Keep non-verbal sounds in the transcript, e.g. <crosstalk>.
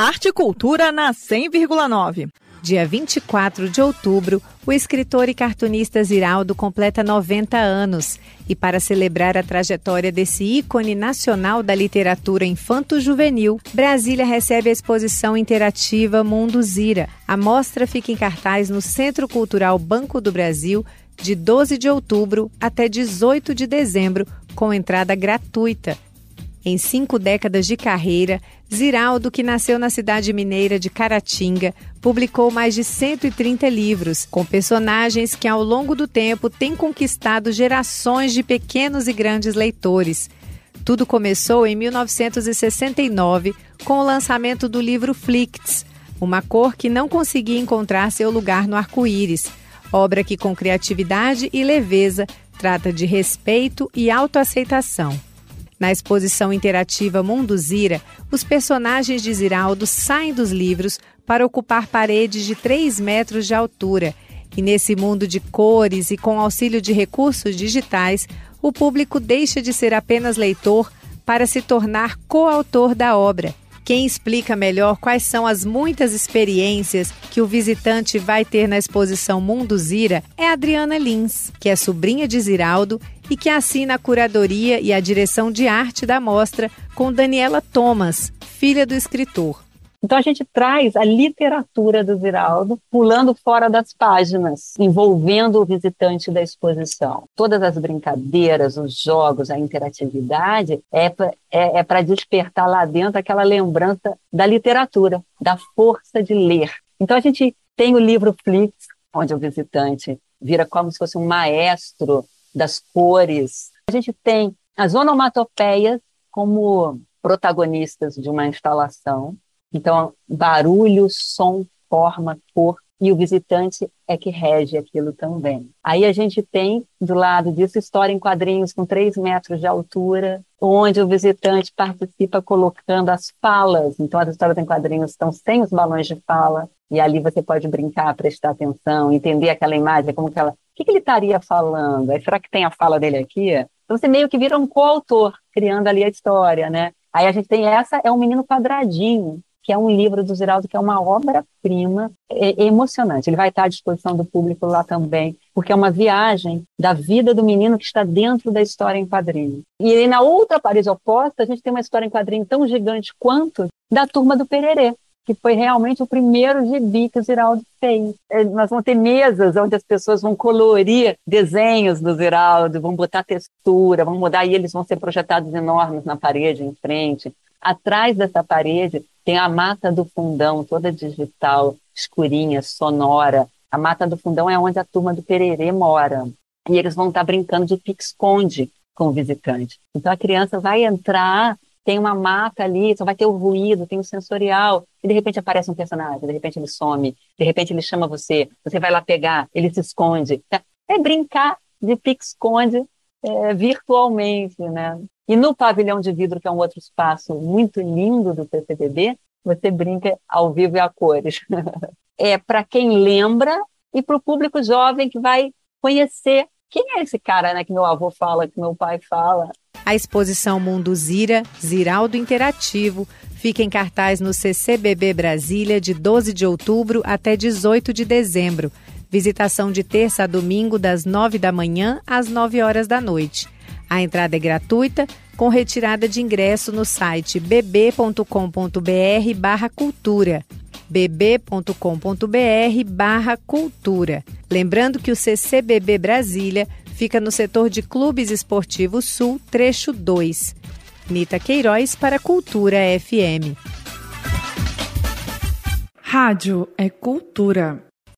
Arte e Cultura na 100,9. Dia 24 de outubro, o escritor e cartunista Ziraldo completa 90 anos. E para celebrar a trajetória desse ícone nacional da literatura infanto-juvenil, Brasília recebe a exposição interativa Mundo Zira. A mostra fica em cartaz no Centro Cultural Banco do Brasil de 12 de outubro até 18 de dezembro, com entrada gratuita. Em cinco décadas de carreira, Ziraldo, que nasceu na cidade mineira de Caratinga, publicou mais de 130 livros, com personagens que ao longo do tempo têm conquistado gerações de pequenos e grandes leitores. Tudo começou em 1969, com o lançamento do livro Flicts, uma cor que não conseguia encontrar seu lugar no arco-íris, obra que com criatividade e leveza trata de respeito e autoaceitação. Na exposição interativa Mundo Zira, os personagens de Ziraldo saem dos livros para ocupar paredes de 3 metros de altura. E nesse mundo de cores e com auxílio de recursos digitais, o público deixa de ser apenas leitor para se tornar coautor da obra quem explica melhor quais são as muitas experiências que o visitante vai ter na exposição Mundo Zira é Adriana Lins, que é sobrinha de Ziraldo e que assina a curadoria e a direção de arte da mostra com Daniela Thomas, filha do escritor. Então a gente traz a literatura do Ziraldo pulando fora das páginas, envolvendo o visitante da exposição. Todas as brincadeiras, os jogos, a interatividade é para é, é despertar lá dentro aquela lembrança da literatura, da força de ler. Então a gente tem o livro Flix, onde o visitante vira como se fosse um maestro das cores. A gente tem as onomatopeias como protagonistas de uma instalação. Então, barulho, som, forma, cor, e o visitante é que rege aquilo também. Aí a gente tem, do lado disso, história em quadrinhos com 3 metros de altura, onde o visitante participa colocando as falas. Então, as histórias em quadrinhos estão sem os balões de fala, e ali você pode brincar, prestar atenção, entender aquela imagem, como que ela... O que, que ele estaria falando? Aí, será que tem a fala dele aqui? Então, você meio que vira um coautor, criando ali a história, né? Aí a gente tem essa, é um menino quadradinho, que é um livro do Ziraldo que é uma obra-prima é, é emocionante. Ele vai estar à disposição do público lá também, porque é uma viagem da vida do menino que está dentro da história em quadrinho. E aí, na outra parede oposta, a gente tem uma história em quadrinho tão gigante quanto da Turma do Pererê, que foi realmente o primeiro gibi que o Ziraldo fez. É, nós vamos ter mesas onde as pessoas vão colorir desenhos do Ziraldo, vão botar textura, vão mudar e eles vão ser projetados enormes na parede em frente. Atrás dessa parede tem a mata do fundão, toda digital, escurinha, sonora. A mata do fundão é onde a turma do Pererê mora. E eles vão estar brincando de pique-esconde com o visitante. Então a criança vai entrar, tem uma mata ali, só vai ter o ruído, tem o sensorial, e de repente aparece um personagem, de repente ele some, de repente ele chama você, você vai lá pegar, ele se esconde. É brincar de pique-esconde é, virtualmente, né? E no pavilhão de vidro, que é um outro espaço muito lindo do PCBB, você brinca ao vivo e a cores. <laughs> é para quem lembra e para o público jovem que vai conhecer quem é esse cara né, que meu avô fala, que meu pai fala. A exposição Mundo Zira, Ziraldo Interativo, fica em cartaz no CCBB Brasília de 12 de outubro até 18 de dezembro. Visitação de terça a domingo, das 9 da manhã às 9 horas da noite. A entrada é gratuita, com retirada de ingresso no site bb.com.br barra cultura bb.com.br barra cultura. Lembrando que o CCBB Brasília fica no setor de Clubes Esportivos Sul, trecho 2. Nita Queiroz para Cultura FM. Rádio é cultura.